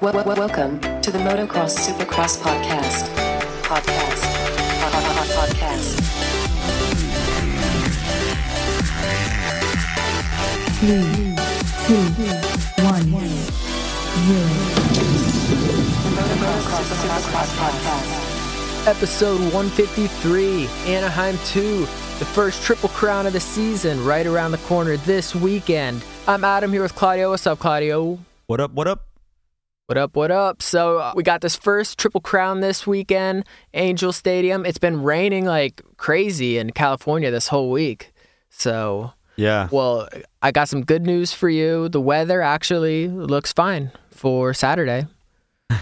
Wel- wel- welcome to the Motocross Supercross podcast. Podcast. Pod- pod- pod- Podcast. three, two, one, zero. Motocross Supercross podcast. Episode 153, Anaheim 2, the first Triple Crown of the season, right around the corner this weekend. I'm Adam here with Claudio. What's up, Claudio? What up? What up? What up, what up? So, uh, we got this first Triple Crown this weekend, Angel Stadium. It's been raining like crazy in California this whole week. So, Yeah. well, I got some good news for you. The weather actually looks fine for Saturday.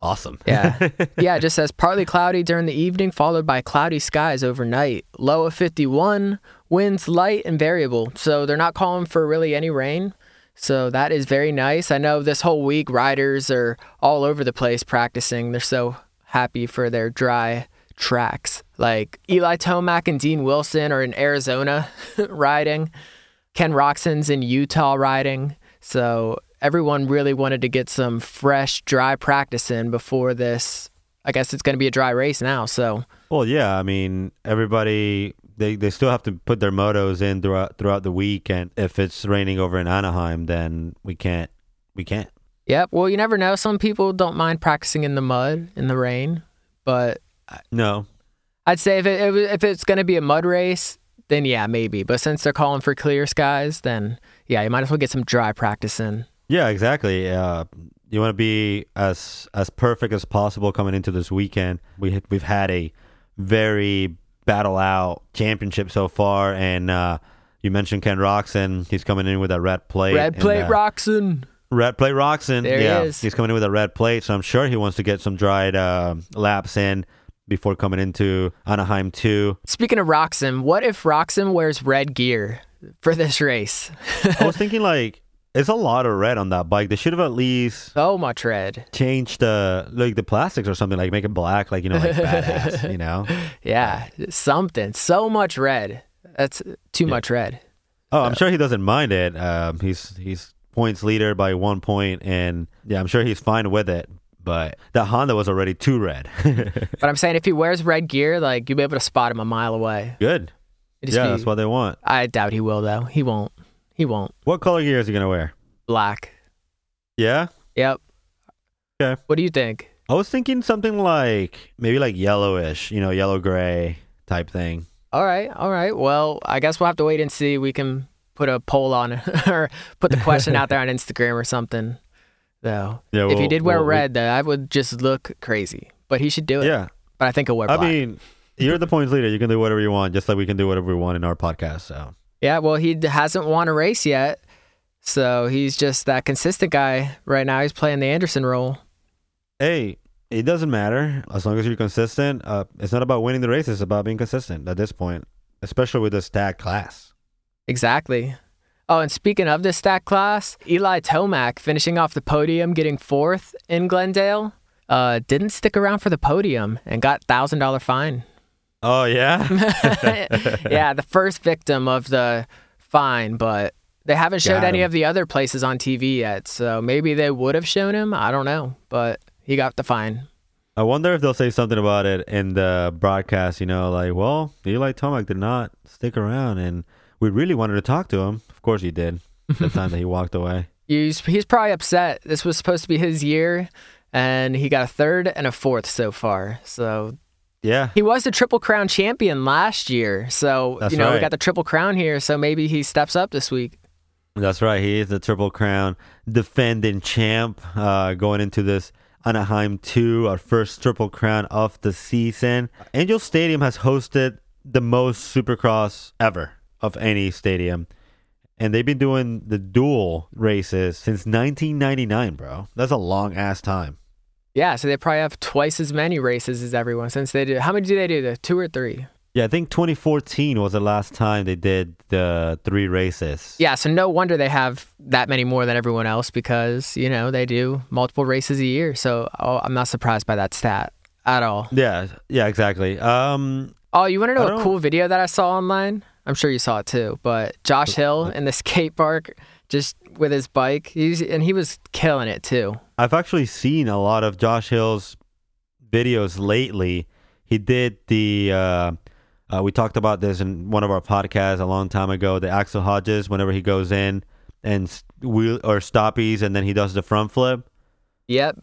Awesome. Yeah. yeah, it just says partly cloudy during the evening, followed by cloudy skies overnight. Low of 51, winds light and variable. So they're not calling for really any rain. So that is very nice. I know this whole week riders are all over the place practicing. They're so happy for their dry tracks. Like Eli Tomac and Dean Wilson are in Arizona riding. Ken Roczen's in Utah riding. So everyone really wanted to get some fresh, dry practice in before this. I guess it's going to be a dry race now. So Well, yeah. I mean, everybody they, they still have to put their motos in throughout throughout the week, and if it's raining over in Anaheim, then we can't we can't. Yep. Well, you never know. Some people don't mind practicing in the mud, in the rain, but No. I'd say if it, if it's going to be a mud race, then yeah, maybe. But since they're calling for clear skies, then yeah, you might as well get some dry practice in. Yeah. Exactly. Uh, you want to be as as perfect as possible coming into this weekend. We we've had a very battle out championship so far, and uh, you mentioned Ken Roczen. He's coming in with a red plate. Red and, plate uh, Roczen. Red plate Roczen. There he is. He's coming in with a red plate, so I'm sure he wants to get some dried uh, laps in before coming into Anaheim 2. Speaking of Roczen, what if Roczen wears red gear for this race? I was thinking, like, it's a lot of red on that bike. They should have at least so much red. changed the like the plastics or something, like make it black, like you know, like badass, you know. Yeah, something. So much red. That's too much red. Oh, I'm sure he doesn't mind it. Um, he's he's points leader by one point, and yeah, I'm sure he's fine with it. But the Honda was already too red. But I'm saying if he wears red gear, like you'll be able to spot him a mile away. Good. Yeah, be- that's what they want. I doubt he will though. He won't. He won't. What color gear is he gonna wear? Black. Yeah. Yep. Okay. What do you think? I was thinking something like maybe like yellowish, you know, yellow gray type thing. All right. All right. Well, I guess we'll have to wait and see. We can put a poll on or put the question out there on Instagram or something. Though, Yeah, if he did wear we'll- we- red, though, I would just look crazy. But he should do it. Yeah. But I think he'll wear Black. I mean, you're the points leader. You can do whatever you want, just like we can do whatever we want in our podcast. So Yeah, well, he hasn't won a race yet. So he's just that consistent guy right now. He's playing the Anderson role. hey, it doesn't matter as long as you're consistent. Uh, it's not about winning the race; it's about being consistent at this point, especially with the stacked class. Exactly. Oh, and speaking of the stat class, Eli Tomac finishing off the podium, getting fourth in Glendale, uh, didn't stick around for the podium and got thousand dollar fine. Oh yeah, yeah, the first victim of the fine, but they haven't showed any of the other places on TV yet. So maybe they would have shown him. I don't know, but he got the fine. I wonder if they'll say something about it in the broadcast. You know, like, well, Eli Tomac did not stick around, and we really wanted to talk to him. Of course, he did. The time that he walked away. He's he's probably upset. This was supposed to be his year, and he got a third and a fourth so far. So Yeah, he was the Triple Crown champion last year. So That's you know we got the Triple Crown here. So maybe he steps up this week. That's right. He is the Triple Crown defending champ uh, going into this Anaheim 2, our first Triple Crown of the season. Angel Stadium has hosted the most Supercross ever of any stadium. And they've been doing the dual races since 1999, bro. That's a long ass time. Yeah, so they probably have twice as many races as everyone since they do. How many do they do? The two or three? Yeah, I think 2014 was the last time they did the three races. Yeah, so no wonder they have that many more than everyone else because you know they do multiple races a year. So oh, I'm not surprised by that stat at all. Yeah, yeah, exactly. Um, Oh, you want to know a cool video that I saw online? I'm sure you saw it too. But Josh Hill in the skate park just with his bike. He's and he was killing it too. I've actually seen a lot of Josh Hill's videos lately. He did the. Uh, uh, we talked about this in one of our podcasts a long time ago. The Axel Hodges, whenever he goes in and wheel or stoppies, and then he does the front flip. Yep.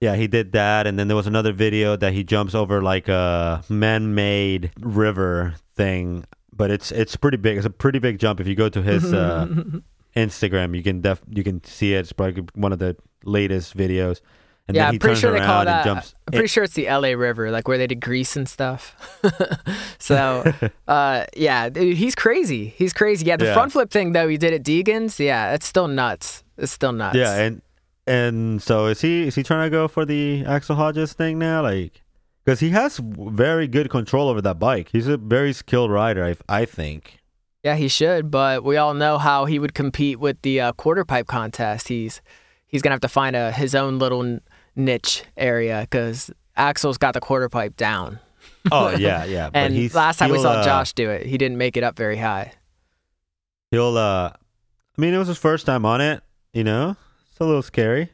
Yeah, he did that, and then there was another video that he jumps over like a man-made river thing, but it's it's pretty big. It's a pretty big jump. If you go to his uh, Instagram, you can def you can see it. It's probably one of the latest videos. And yeah, I'm he pretty sure they call that. jumps. I'm pretty sure it's the LA River, like where they did Grease and stuff. so, uh, yeah, dude, he's crazy. He's crazy. Yeah, the Yeah. front flip thing though he did at Deegan's. Yeah, it's still nuts. It's still nuts. Yeah, and and so is he is he trying to go for the Axel Hodges thing now? Like, because he has very good control over that bike. He's a very skilled rider. I I think. Yeah, he should, but we all know how he would compete with the uh, quarter pipe contest. He's he's gonna have to find a his own little niche area because Axel's got the quarter pipe down. Oh yeah, yeah. And last time we saw uh, Josh do it, he didn't make it up very high. he'll. uh I mean, it was his first time on it. You know, it's a little scary.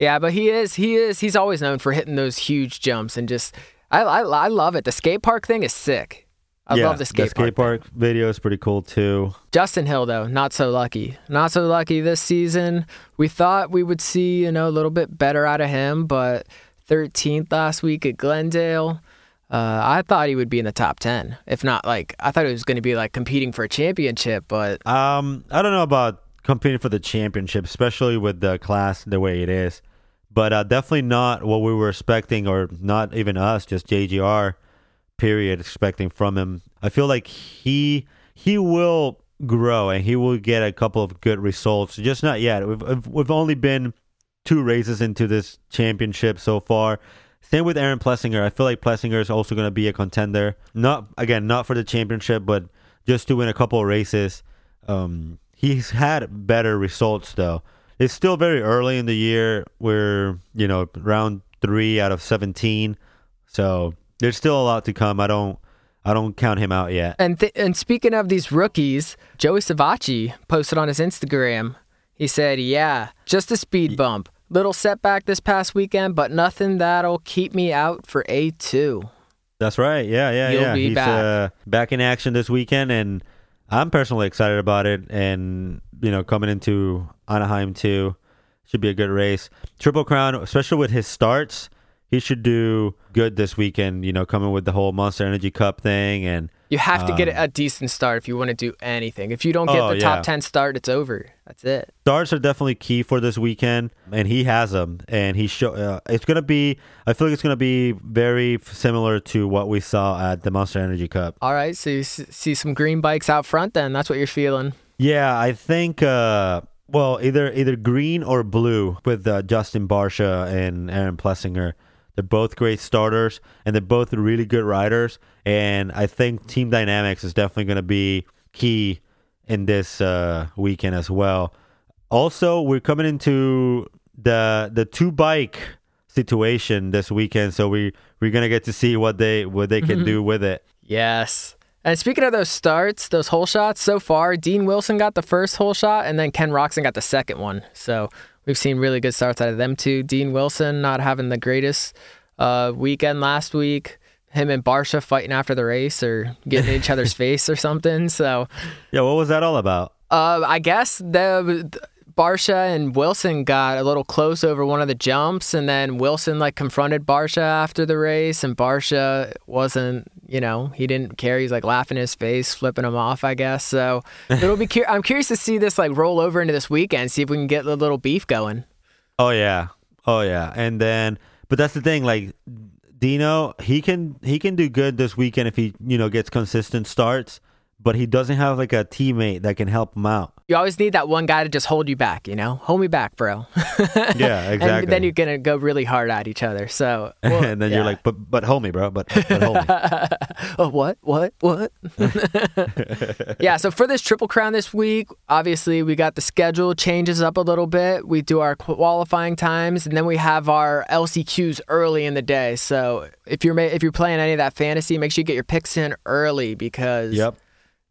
Yeah, but he is he is he's always known for hitting those huge jumps and just I I, I love it. The skate park thing is sick. I yeah, love the skate, skate park. park video is pretty cool too. Justin Hill, though, not so lucky. Not so lucky this season. We thought we would see, you know, a little bit better out of him, but 13th last week at Glendale. Uh, I thought he would be in the top 10. If not, like, I thought he was going to be, like, competing for a championship, but Um, I don't know about competing for the championship, especially with the class the way it is, but uh, definitely not what we were expecting, or not even us, just JGR. Period. Expecting from him. I feel like he he will grow and he will get a couple of good results. Just not yet. We've we've only been two races into this championship so far. Same with Aaron Plessinger. I feel like Plessinger is also going to be a contender. Not again, not for the championship, but just to win a couple of races. Um, he's had better results though. It's still very early in the year. We're you know round three out of seventeen, so there's still a lot to come. I don't I don't count him out yet. And th- and speaking of these rookies, Joey Savatgy posted on his Instagram. He said, "Yeah, just a speed bump, little setback this past weekend, but nothing that'll keep me out for A two. That's right. Yeah, yeah, You'll yeah. be He's back. Uh, back in action this weekend, and I'm personally excited about it. And you know, coming into Anaheim too, should be a good race. Triple Crown, especially with his starts, he should do good this weekend. You know, coming with the whole Monster Energy Cup thing, and You have to get Um, a decent start if you want to do anything. If you don't get Oh, the top yeah. ten start, it's over. That's it. starts are definitely key for this weekend, and he has them. And he show uh, it's gonna be. I feel like it's gonna be very similar to what we saw at the Monster Energy Cup. All right, so you s- see some green bikes out front. Then that's what you're feeling. Yeah, I think. Uh, well, either either green or blue with uh, Justin Barcia and Aaron Plessinger. They're both great starters, and they're both really good riders. And I think team dynamics is definitely going to be key in this uh, weekend as well. Also, we're coming into the the two bike situation this weekend, so we we're gonna get to see what they what they can do with it. Yes. And speaking of those starts, those hole shots, so far, Dean Wilson got the first hole shot, and then Ken Roczen got the second one. So we've seen really good starts out of them too. Dean Wilson not having the greatest uh, weekend last week. Him and Barcia fighting after the race or getting in each other's face or something. So Yeah, what was that all about? uh, I guess the Barcia and Wilson got a little close over one of the jumps, and then Wilson like confronted Barcia after the race, and Barcia wasn't, you know, he didn't care. He's like laughing in his face, flipping him off, I guess. So it'll be. Cur- I'm curious to see this like roll over into this weekend, see if we can get a little beef going. Oh yeah. Oh yeah. And then but that's the thing, like Dino, he can he can do good this weekend if he, you know, gets consistent starts, but he doesn't have like a teammate that can help him out. You always need that one guy to just hold you back, you know, hold me back, bro. Yeah, exactly. and then you're gonna go really hard at each other. So well, and then yeah. you're like, but but hold me, bro. But, but hold me. oh, what? What? What? yeah, so for this Triple Crown this week, obviously we got the schedule changes up a little bit. We do our qualifying times, and then we have our LCQs early in the day. So if you're ma- if you're playing any of that fantasy, make sure you get your picks in early because Yep.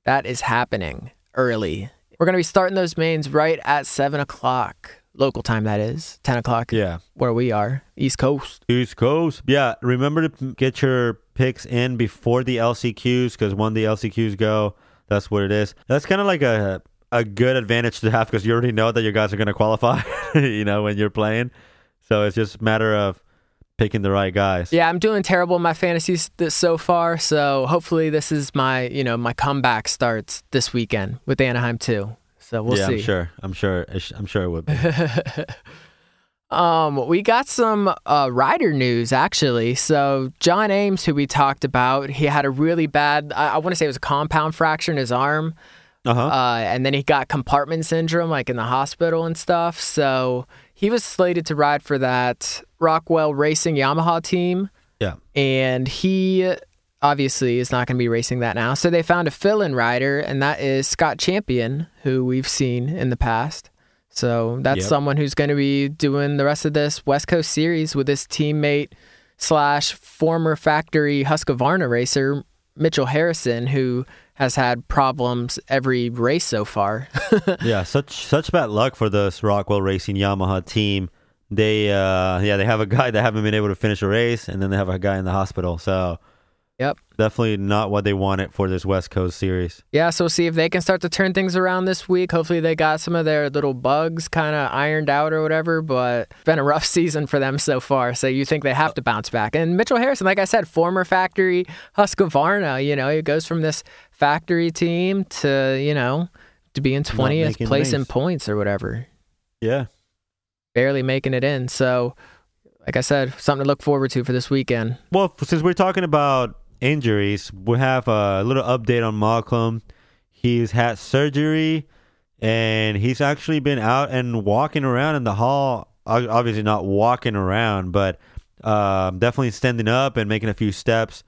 that is happening early We're gonna be starting those mains right at seven o'clock local time. That is ten o'clock Yeah. where we are, East Coast. East Coast. Yeah. Remember to get your picks in before the LCQs because when the LCQs go, that's what it is. That's kind of like a a good advantage to have because you already know that your guys are going to qualify. you know when you're playing, so it's just a matter of picking the right guys. Yeah, I'm doing terrible in my fantasies so far. So hopefully this is my you know my comeback starts this weekend with Anaheim too. So we'll see. yeah, see. I'm sure. I'm sure. I'm sure it would be. Um, we got some uh, rider news actually. So John Ames, who we talked about, he had a really bad. I, I want to say it was a compound fracture in his arm, Uh-huh. uh, and then he got compartment syndrome, like in the hospital and stuff. So he was slated to ride for that Rockwell Racing Yamaha team, yeah. and he obviously is not going to be racing that now. So they found a fill-in rider, and that is Scott Champion, who we've seen in the past. So that's Yep. someone who's going to be doing the rest of this West Coast series with his teammate slash former factory Husqvarna racer Mitchell Harrison, who has had problems every race so far. yeah, such such bad luck for this Rockwell Racing Yamaha team. They uh yeah, they have a guy that haven't been able to finish a race and then they have a guy in the hospital. So yep. definitely not what they wanted for this West Coast series. Yeah, so see if they can start to turn things around this week. Hopefully, they got some of their little bugs kind of ironed out or whatever, but it's been a rough season for them so far. So you think they have to bounce back. And Mitchell Harrison, like I said, former factory Husqvarna, you know, he goes from this factory team to, you know, to be in 20th place in points or whatever, Yeah. barely making it in. So, like I said, something to look forward to for this weekend. Well, since we're talking about injuries, we have a little update on Malcolm. He's had surgery and he's actually been out and walking around in the hall. Obviously, not walking around, but um, definitely standing up and making a few steps,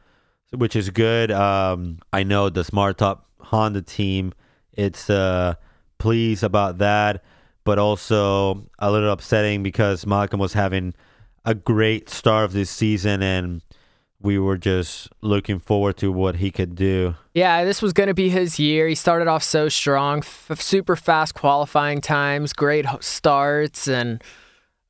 which is good. Um, I know the Smart Top Honda team, it's uh, pleased about that, but also a little upsetting because Malcolm was having a great start of this season and we were just looking forward to what he could do. Yeah, this was going to be his year. He started off so strong, f- super fast qualifying times, great starts, and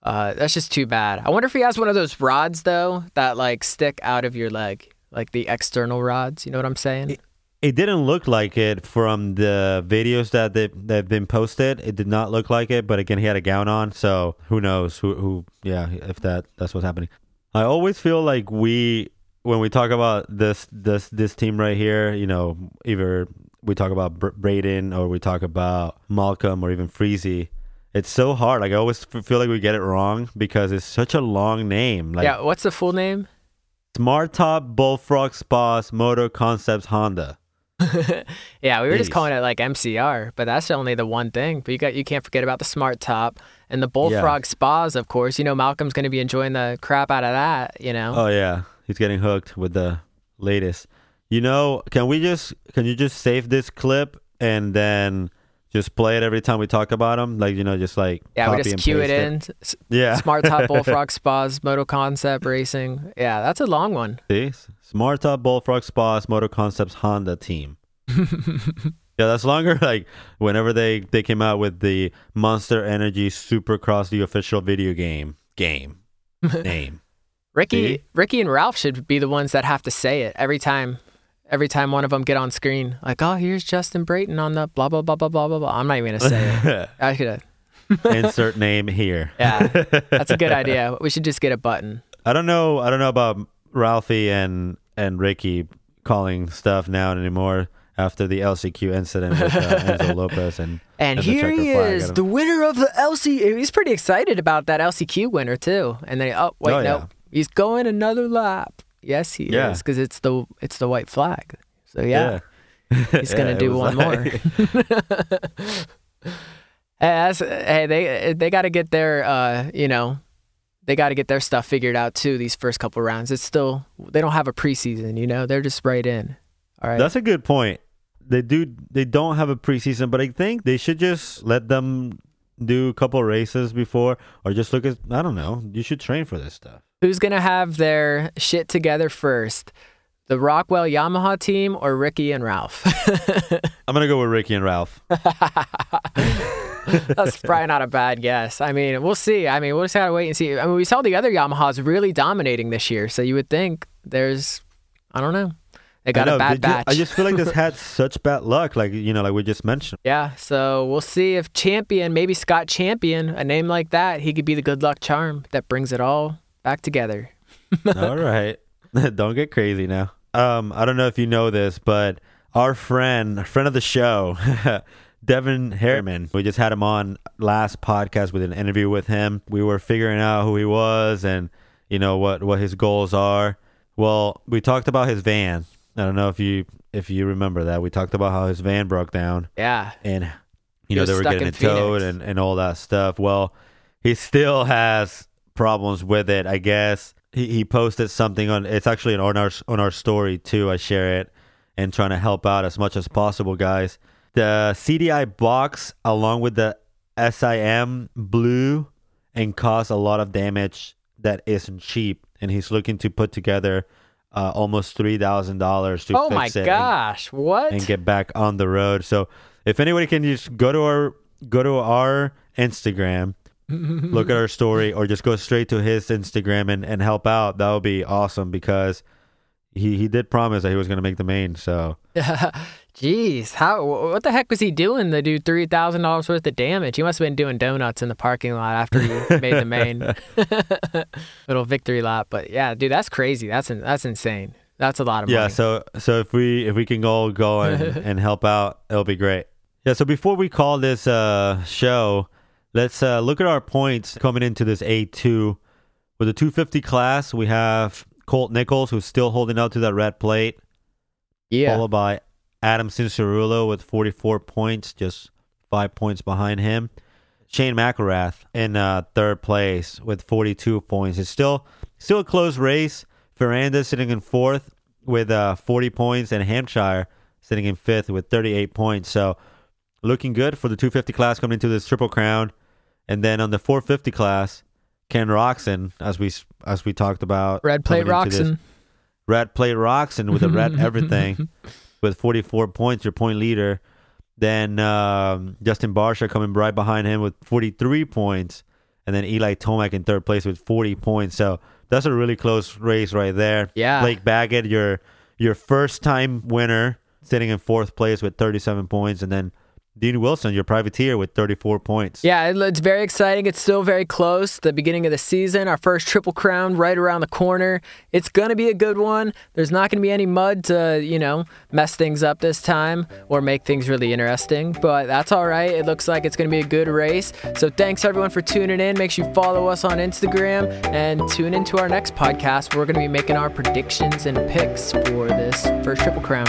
uh, that's just too bad. I wonder if he has one of those rods though that like stick out of your leg, like the external rods. You know what I'm saying? It didn't look like it from the videos that they that have been posted. It did not look like it, but again, he had a gown on, so who knows who who yeah, if that that's what's happening. I always feel like we when we talk about this this this team right here, you know, either we talk about Br- Braden or we talk about Malcolm or even Freezy. It's so hard. Like I always f- feel like we get it wrong because it's such a long name. Like yeah. What's the full name? Smart Top Bullfrog Spas Motor Concepts Honda. yeah, we were just calling it like MCR, but that's only the one thing. But you got you can't forget about the Smart Top and the Bullfrog Spas, of course. You know Malcolm's going to be enjoying the crap out of that. You know. Oh yeah, he's getting hooked with the latest. You know, can we just can you just save this clip and then just play it every time we talk about them. Like you know, just like yeah, copy we just and cue it paste in. S- Yeah, Smart Top Bullfrog Spas, Moto Concept Racing. Yeah, that's a long one. See, Smart Top Bullfrog Spas Motor Concepts Honda team. yeah, that's longer. Like whenever they they came out with the Monster Energy Supercross, the official video game game name. Ricky, See? Ricky and Ralph should be the ones that have to say it every time. Every time one of them get on screen, like, oh, here's Justin Brayton on the blah blah blah blah blah blah blah. I'm not even gonna say it. I could. Insert name here. Yeah, that's a good idea. We should just get a button. I don't know. I don't know about Ralphie and and Ricky calling stuff now anymore after the LCQ incident with uh, Enzo Lopez and And and here he checker flag. I is, the winner of the LC. He's pretty excited about that LCQ winner too. And then, oh wait, Oh, no, yeah. he's going another lap. Yes, he Yeah. is, because it's the it's the white flag. So yeah, yeah. he's gonna Yeah, do one like- more. Hey, that's, hey, they they got to get their uh, you know, they got to get their stuff figured out too. These first couple rounds, it's still they don't have a preseason. You know, they're just right in. All right. That's a good point. They do. They don't have a preseason, but I think they should just let them do a couple races before, or just look at. I don't know. You should train for this stuff. Who's gonna have their shit together first? the Rockwell Yamaha team or Ricky and Ralph? I'm gonna go with Ricky and Ralph. That's probably not a bad guess. I mean, we'll see. I mean, we'll just gotta wait and see. I mean, we saw the other Yamahas really dominating this year, so you would think there's, I don't know, they got know, a bad batch. I just feel like this had such bad luck, like you know, like we just mentioned. yeah, so we'll see if Champion, maybe Scott Champion, a name like that, he could be the good luck charm that brings it all back together. All right, don't get crazy now. Um, I don't know if you know this, but our friend, friend of the show, Devin Harriman, we just had him on last podcast with an interview with him. We were figuring out who he was and you know what what his goals are. Well, we talked about his van. I don't know if you if you remember that. We talked about how his van broke down Yeah, and He you know they were getting it towed and, and all that stuff. Well, he still has problems with it. I guess he, he posted something on. It's actually on our on our story too. I share it and trying to help out as much as possible, guys. The CDI box along with the SIM blue and caused a lot of damage that isn't cheap. And he's looking to put together uh, almost three thousand dollars to Oh fix my it and- gosh, what? and get back on the road. So if anybody can just go to our go to our Instagram, look at our story, or just go straight to his Instagram and, and help out, that would be awesome because he, he did promise that he was gonna make the main. So Jeez, how? What the heck was he doing to do three thousand dollars worth of damage? He must have been doing donuts in the parking lot after he made the main little victory lap. But yeah, dude, that's crazy. That's that's insane. That's a lot of yeah, money. so so if we if we can all go and, and help out, it'll be great. Yeah, so before we call this uh show, let's uh look at our points coming into this A two. With the two fifty class, we have Colt Nichols who's still holding out to that red plate. yeah, followed by Adam Cianciarulo with 44 points, just five points behind him. Shane McElrath in uh, third place with 42 points. It's still still a close race. Ferrandis sitting in fourth with uh, 40 points, and Hampshire sitting in fifth with 38 points. So looking good for the 250 class coming into this Triple Crown. And then on the 450 class, Ken Roczen, as we as we talked about, red plate Roczen. Red Plate Roczen with a red everything with 44 points, your point leader. Then um, Justin Barcia coming right behind him with 43 points. And then Eli Tomac in third place with 40 points. So that's a really close race right there. Yeah. Blake Baggett, your your first time winner, sitting in fourth place with 37 points. And then Dean Wilson, your privateer, with 34 points. Yeah, it's very exciting. It's still very close. The beginning of the season, our first triple crown right around the corner. It's going to be a good one. There's not going to be any mud to, you know, mess things up this time or make things really interesting, but that's all right. It looks like it's going to be a good race. So thanks everyone for tuning in. Make sure you follow us on Instagram and tune into our next podcast. We're going to be making our predictions and picks for this first triple crown.